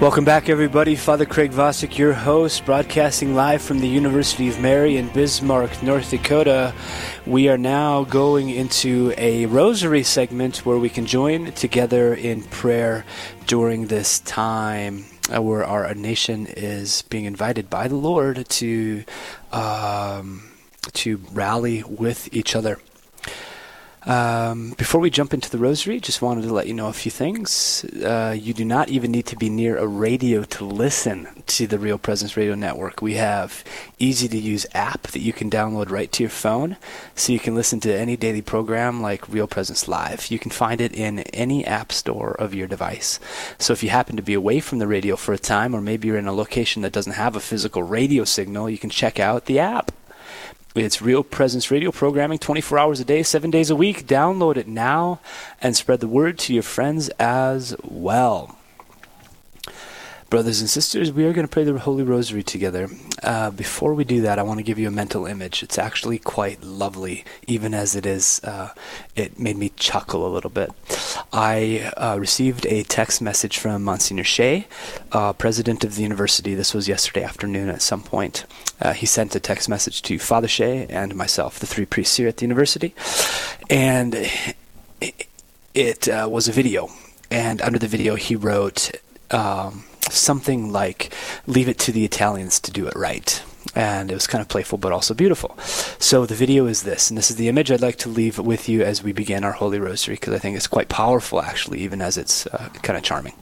Welcome back, everybody. Father Craig Vasek, your host, broadcasting live from the University of Mary in Bismarck, North Dakota. We are now going into a rosary segment where we can join together in prayer during this time uh, where our nation is being invited by the Lord to um, to rally with each other. Um, before we jump into the rosary, just wanted to let you know a few things. Uh, you do not even need to be near a radio to listen to the Real Presence Radio Network. We have easy to use app that you can download right to your phone, so you can listen to any daily program like Real Presence Live. You can find it in any app store of your device. So if you happen to be away from the radio for a time, or maybe you're in a location that doesn't have a physical radio signal, you can check out the app. It's Real Presence Radio programming 24 hours a day, 7 days a week. Download it now and spread the word to your friends as well. Brothers and sisters, we are going to pray the Holy Rosary together. Uh, before we do that, I want to give you a mental image. It's actually quite lovely, even as it is. Uh, it made me chuckle a little bit. I uh, received a text message from Monsignor Shea, uh, president of the university. This was yesterday afternoon at some point. Uh, he sent a text message to Father Shea and myself, the three priests here at the university, and it, it uh, was a video. And under the video, he wrote. Um, something like leave it to the Italians to do it right. And it was kind of playful but also beautiful. So the video is this, and this is the image I'd like to leave with you as we begin our Holy Rosary because I think it's quite powerful actually, even as it's uh, kind of charming.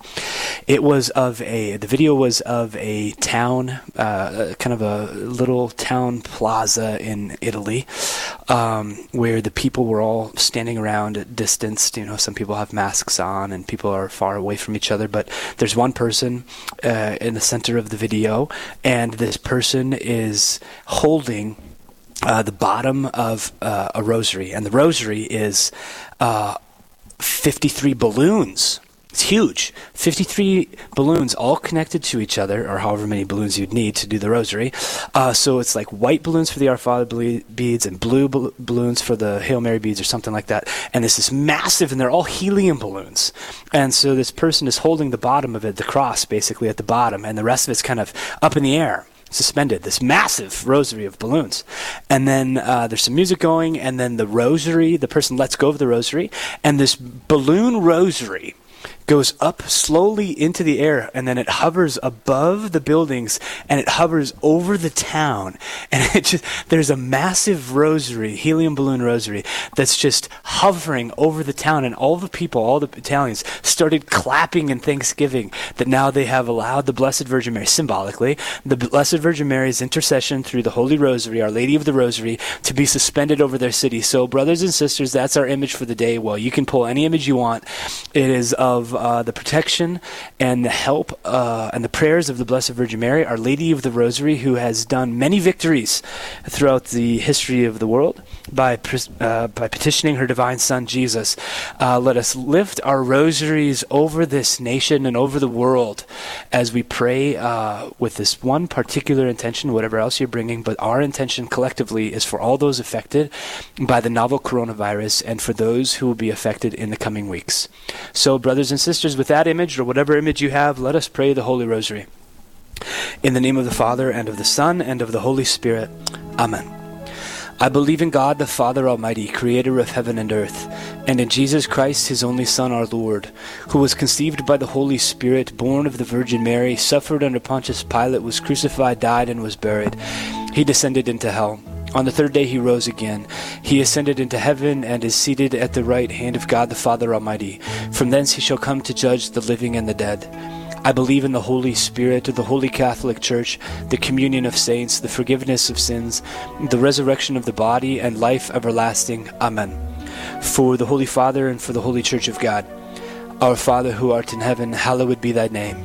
It was of a, the video was of a town, uh, kind of a little town plaza in Italy um, where the people were all standing around at distance. You know, some people have masks on and people are far away from each other, but there's one person uh, in the center of the video, and this person is holding uh, the bottom of uh, a rosary, and the rosary is uh, 53 balloons it's huge. 53 balloons all connected to each other, or however many balloons you'd need to do the rosary. Uh, so it's like white balloons for the Our Father beads and blue balloons for the Hail Mary beads or something like that. And this is massive, and they're all helium balloons. And so this person is holding the bottom of it, the cross basically at the bottom, and the rest of it's kind of up in the air suspended this massive rosary of balloons and then uh, there's some music going and then the rosary the person lets go of the rosary and this balloon rosary goes up slowly into the air and then it hovers above the buildings and it hovers over the town. And it just there's a massive rosary helium balloon rosary that's just hovering over the town and all the people all the Italians started clapping in thanksgiving that now they have allowed the blessed virgin mary symbolically the blessed virgin mary's intercession through the holy rosary our lady of the rosary to be suspended over their city. So brothers and sisters that's our image for the day. Well you can pull any image you want. It is of uh, the protection and the help uh, and the prayers of the Blessed Virgin Mary, Our Lady of the Rosary, who has done many victories throughout the history of the world by uh, by petitioning her divine Son Jesus. Uh, let us lift our rosaries over this nation and over the world as we pray uh, with this one particular intention, whatever else you're bringing. But our intention collectively is for all those affected by the novel coronavirus and for those who will be affected in the coming weeks. So, brothers and sisters, with that image or whatever image you have, let us pray the Holy Rosary. In the name of the Father, and of the Son, and of the Holy Spirit. Amen. I believe in God the Father Almighty, creator of heaven and earth, and in Jesus Christ, his only Son, our Lord, who was conceived by the Holy Spirit, born of the Virgin Mary, suffered under Pontius Pilate, was crucified, died, and was buried. He descended into hell. On the third day he rose again. He ascended into heaven and is seated at the right hand of God the Father Almighty. From thence he shall come to judge the living and the dead. I believe in the Holy Spirit, the Holy Catholic Church, the communion of saints, the forgiveness of sins, the resurrection of the body, and life everlasting. Amen. For the Holy Father and for the Holy Church of God. Our Father who art in heaven, hallowed be thy name.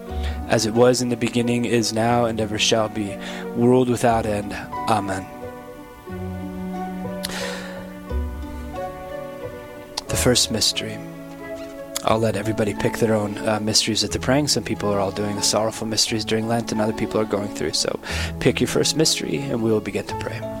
as it was in the beginning, is now, and ever shall be, world without end. Amen. The first mystery. I'll let everybody pick their own uh, mysteries that they're praying. Some people are all doing the sorrowful mysteries during Lent, and other people are going through. So pick your first mystery, and we will begin to pray.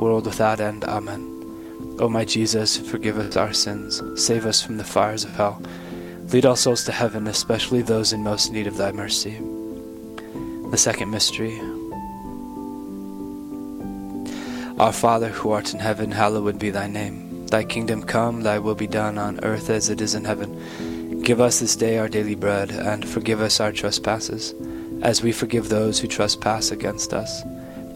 world without end. Amen. O my Jesus, forgive us our sins, save us from the fires of hell. Lead all souls to heaven, especially those in most need of thy mercy. The second mystery our Father who art in heaven, hallowed be thy name. Thy kingdom come, thy will be done on earth as it is in heaven. Give us this day our daily bread, and forgive us our trespasses, as we forgive those who trespass against us.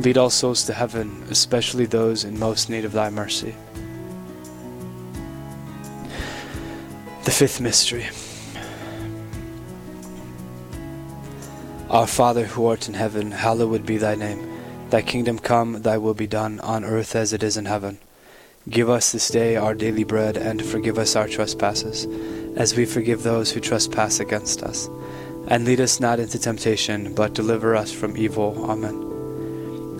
Lead all souls to heaven, especially those in most need of thy mercy. The fifth mystery. Our Father who art in heaven, hallowed be thy name. Thy kingdom come, thy will be done, on earth as it is in heaven. Give us this day our daily bread, and forgive us our trespasses as we forgive those who trespass against us. And lead us not into temptation, but deliver us from evil. Amen.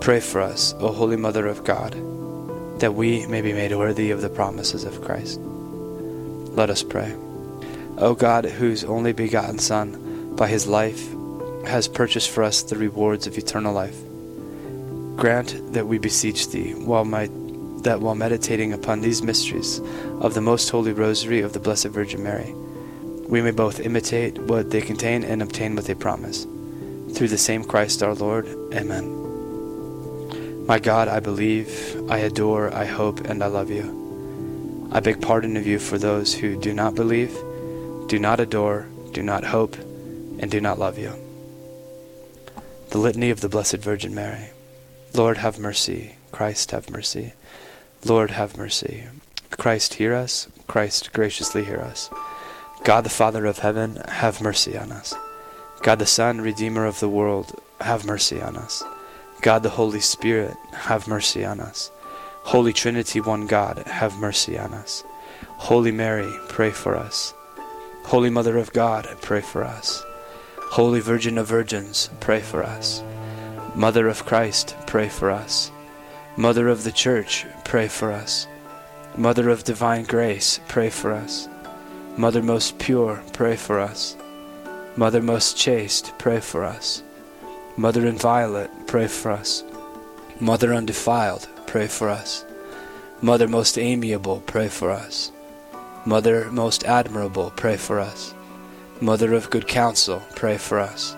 pray for us, O Holy Mother of God, that we may be made worthy of the promises of Christ. Let us pray. O God, whose only begotten Son, by his life, has purchased for us the rewards of eternal life, grant that we beseech thee, while my that while meditating upon these mysteries of the Most Holy Rosary of the Blessed Virgin Mary, we may both imitate what they contain and obtain what they promise. Through the same Christ our Lord. Amen. My God, I believe, I adore, I hope, and I love you. I beg pardon of you for those who do not believe, do not adore, do not hope, and do not love you. The Litany of the Blessed Virgin Mary. Lord, have mercy. Christ, have mercy. Lord, have mercy. Christ, hear us. Christ, graciously hear us. God the Father of heaven, have mercy on us. God the Son, Redeemer of the world, have mercy on us. God the Holy Spirit, have mercy on us. Holy Trinity, one God, have mercy on us. Holy Mary, pray for us. Holy Mother of God, pray for us. Holy Virgin of Virgins, pray for us. Mother of Christ, pray for us. Mother of the Church, pray for us. Mother of divine grace, pray for us. Mother most pure, pray for us. Mother most chaste, pray for us. Mother inviolate, pray for us. Mother undefiled, pray for us. Mother most amiable, pray for us. Mother most admirable, pray for us. Mother of good counsel, pray for us.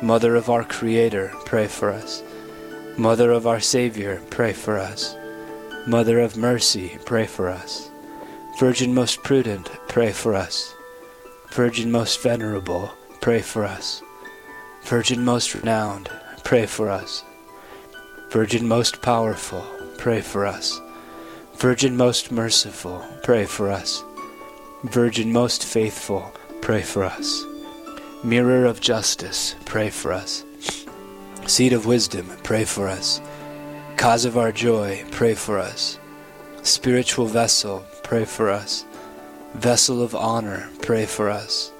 Mother of our Creator, pray for us. Mother of our Savior, pray for us. Mother of mercy, pray for us. Virgin most prudent, pray for us. Virgin most venerable, pray for us. Virgin most renowned, pray for us. Virgin most powerful, pray for us. Virgin most merciful, pray for us. Virgin most faithful, pray for us. Mirror of justice, pray for us. Seed of wisdom, pray for us. Cause of our joy, pray for us. Spiritual vessel, pray for us. Vessel of honor, pray for us.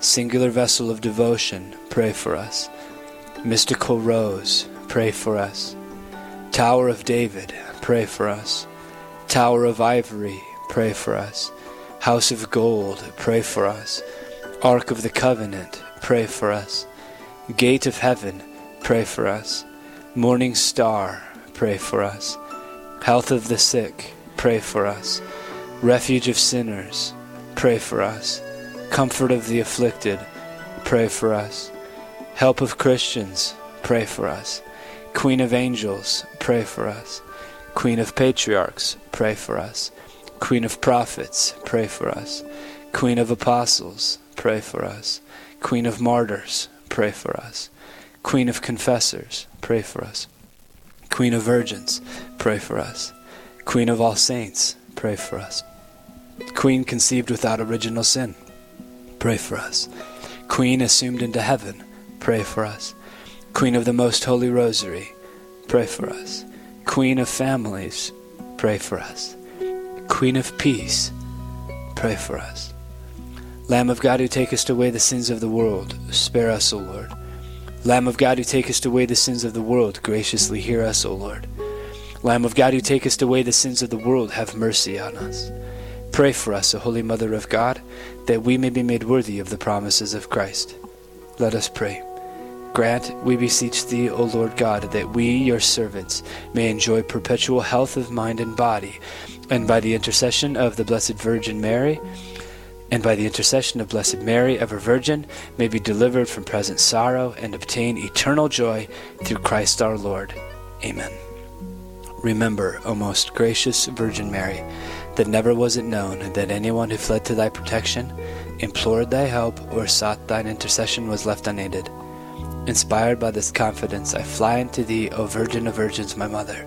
Singular vessel of devotion, pray for us. Mystical rose, pray for us. Tower of David, pray for us. Tower of ivory, pray for us. House of gold, pray for us. Ark of the covenant, pray for us. Gate of heaven, pray for us. Morning star, pray for us. Health of the sick, pray for us. Refuge of sinners, pray for us. Comfort of the afflicted, pray for us. Help of Christians, pray for us. Queen of angels, pray for us. Queen of patriarchs, pray for us. Queen of prophets, pray for us. Queen of apostles, pray for us. Queen of martyrs, pray for us. Queen of confessors, pray for us. Queen of virgins, pray for us. Queen of all saints, pray for us. Queen conceived without original sin, pray for us. Queen assumed into heaven, pray for us. Queen of the Most Holy Rosary, pray for us. Queen of families, pray for us. Queen of peace, pray for us. Lamb of God who takest away the sins of the world, spare us, O Lord. Lamb of God who takest away the sins of the world, graciously hear us, O Lord. Lamb of God who takest away the sins of the world, have mercy on us. Pray for us, O Holy Mother of God, that we may be made worthy of the promises of Christ. Let us pray. Grant, we beseech thee, O Lord God, that we, your servants, may enjoy perpetual health of mind and body, and by the intercession of the Blessed Virgin Mary, and by the intercession of Blessed Mary, ever Virgin, may be delivered from present sorrow and obtain eternal joy through Christ our Lord. Amen. Remember, O most gracious Virgin Mary, that never was it known that anyone who fled to thy protection, implored thy help, or sought thine intercession was left unaided. Inspired by this confidence, I fly unto thee, O Virgin of Virgins, my mother.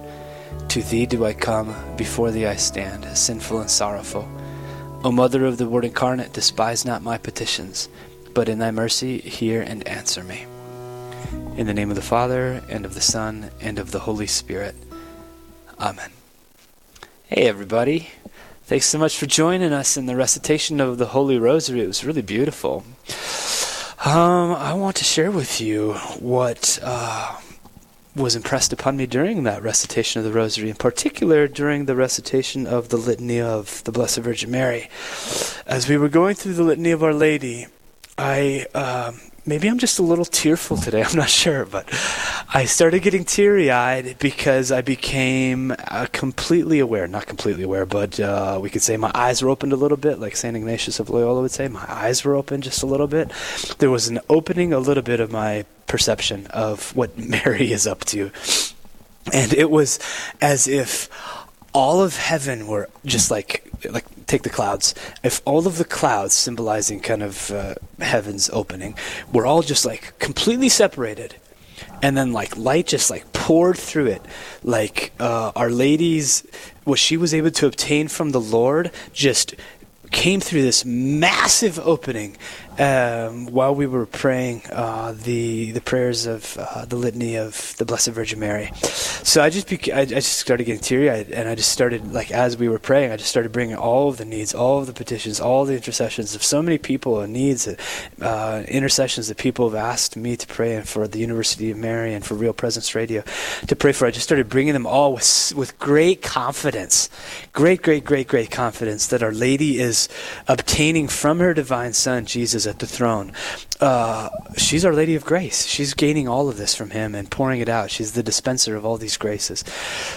To thee do I come, before thee I stand, sinful and sorrowful. O Mother of the Word incarnate, despise not my petitions, but in thy mercy hear and answer me. In the name of the Father, and of the Son, and of the Holy Spirit. Amen. Hey, everybody. Thanks so much for joining us in the recitation of the Holy Rosary. It was really beautiful. Um, I want to share with you what uh, was impressed upon me during that recitation of the Rosary, in particular during the recitation of the Litany of the Blessed Virgin Mary. As we were going through the Litany of Our Lady, I um, maybe I'm just a little tearful today. I'm not sure, but I started getting teary eyed because I became uh, completely aware, not completely aware, but uh, we could say my eyes were opened a little bit, like St. Ignatius of Loyola would say. My eyes were open just a little bit. There was an opening a little bit of my perception of what Mary is up to. And it was as if all of heaven were just like like take the clouds. If all of the clouds symbolizing kind of uh, heaven's opening were all just like completely separated, and then like light just like poured through it, like uh, Our Lady's what she was able to obtain from the Lord just came through this massive opening um, while we were praying uh, the the prayers of uh, the litany of the Blessed Virgin Mary. So I just I, I, just started getting teary and I just started like as we were praying, I just started bringing all of the needs, all of the petitions, all the intercessions of so many people and needs, uh, intercessions that people have asked me to pray and for the University of Mary and for Real Presence Radio to pray for. I just started bringing them all with with great confidence, great, great, great, great confidence that Our Lady is obtaining from her divine Son Jesus at the throne. Uh, she's Our Lady of Grace. She's gaining all of this from Him and pouring it out. She's the dispenser of all these graces.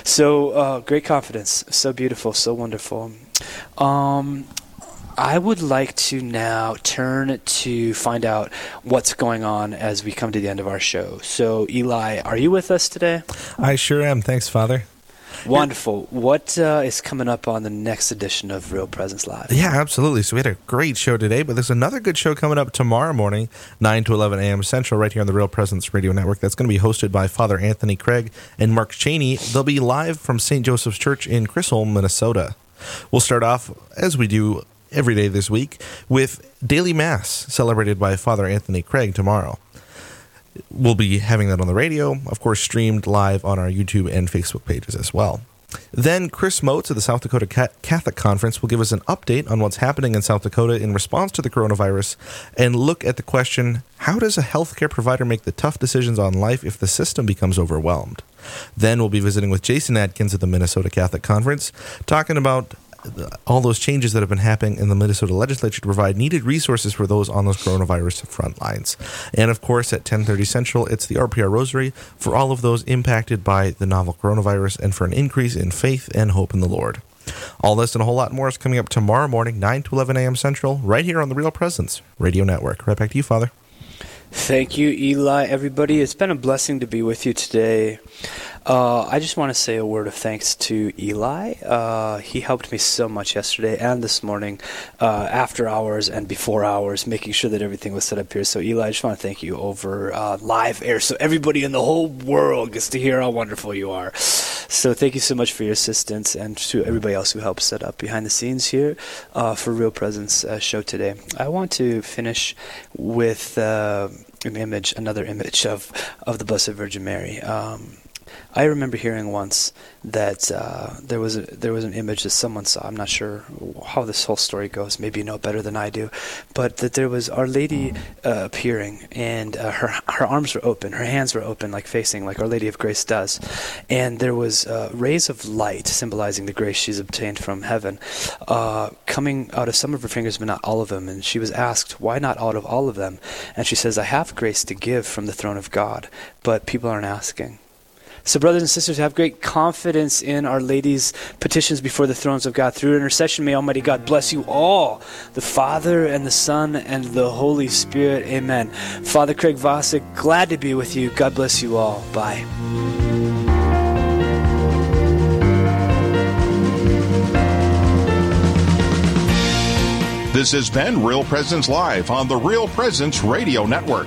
So uh, great confidence. So beautiful. So wonderful. Um, I would like to now turn to find out what's going on as we come to the end of our show. So, Eli, are you with us today? I sure am. Thanks, Father. Wonderful. What uh, is coming up on the next edition of Real Presence Live? Yeah, absolutely. So we had a great show today, but there's another good show coming up tomorrow morning, 9 to 11 a.m. Central, right here on the Real Presence Radio Network. That's going to be hosted by Father Anthony Craig and Mark Cheney. They'll be live from St. Joseph's Church in Chisholm, Minnesota. We'll start off, as we do every day this week, with Daily Mass, celebrated by Father Anthony Craig tomorrow. We'll be having that on the radio, of course, streamed live on our YouTube and Facebook pages as well. Then Chris Moats of the South Dakota Catholic Conference will give us an update on what's happening in South Dakota in response to the coronavirus and look at the question how does a healthcare provider make the tough decisions on life if the system becomes overwhelmed? Then we'll be visiting with Jason Adkins of the Minnesota Catholic Conference, talking about all those changes that have been happening in the Minnesota legislature to provide needed resources for those on those coronavirus front lines. And of course, at 10:30 Central, it's the RPR Rosary for all of those impacted by the novel coronavirus and for an increase in faith and hope in the Lord. All this and a whole lot more is coming up tomorrow morning, 9 to 11 a.m. Central, right here on the Real Presence Radio Network. Right back to you, Father. Thank you, Eli. Everybody, it's been a blessing to be with you today. Uh, I just want to say a word of thanks to Eli. Uh, he helped me so much yesterday and this morning, uh, after hours and before hours, making sure that everything was set up here. So, Eli, I just want to thank you over uh, live air so everybody in the whole world gets to hear how wonderful you are. So, thank you so much for your assistance and to everybody else who helped set up behind the scenes here uh, for Real Presence uh, show today. I want to finish with an image, another image of, of the Blessed Virgin Mary. Um, I remember hearing once that uh, there was a, there was an image that someone saw. I'm not sure how this whole story goes. Maybe you know better than I do, but that there was Our Lady uh, appearing, and uh, her her arms were open, her hands were open, like facing like Our Lady of Grace does, and there was uh, rays of light symbolizing the grace she's obtained from heaven, uh, coming out of some of her fingers, but not all of them. And she was asked, "Why not out of all of them?" And she says, "I have grace to give from the throne of God, but people aren't asking." So, brothers and sisters, have great confidence in Our Lady's petitions before the thrones of God. Through intercession, may Almighty God bless you all, the Father and the Son and the Holy Spirit. Amen. Father Craig Vasek, glad to be with you. God bless you all. Bye. This has been Real Presence Live on the Real Presence Radio Network.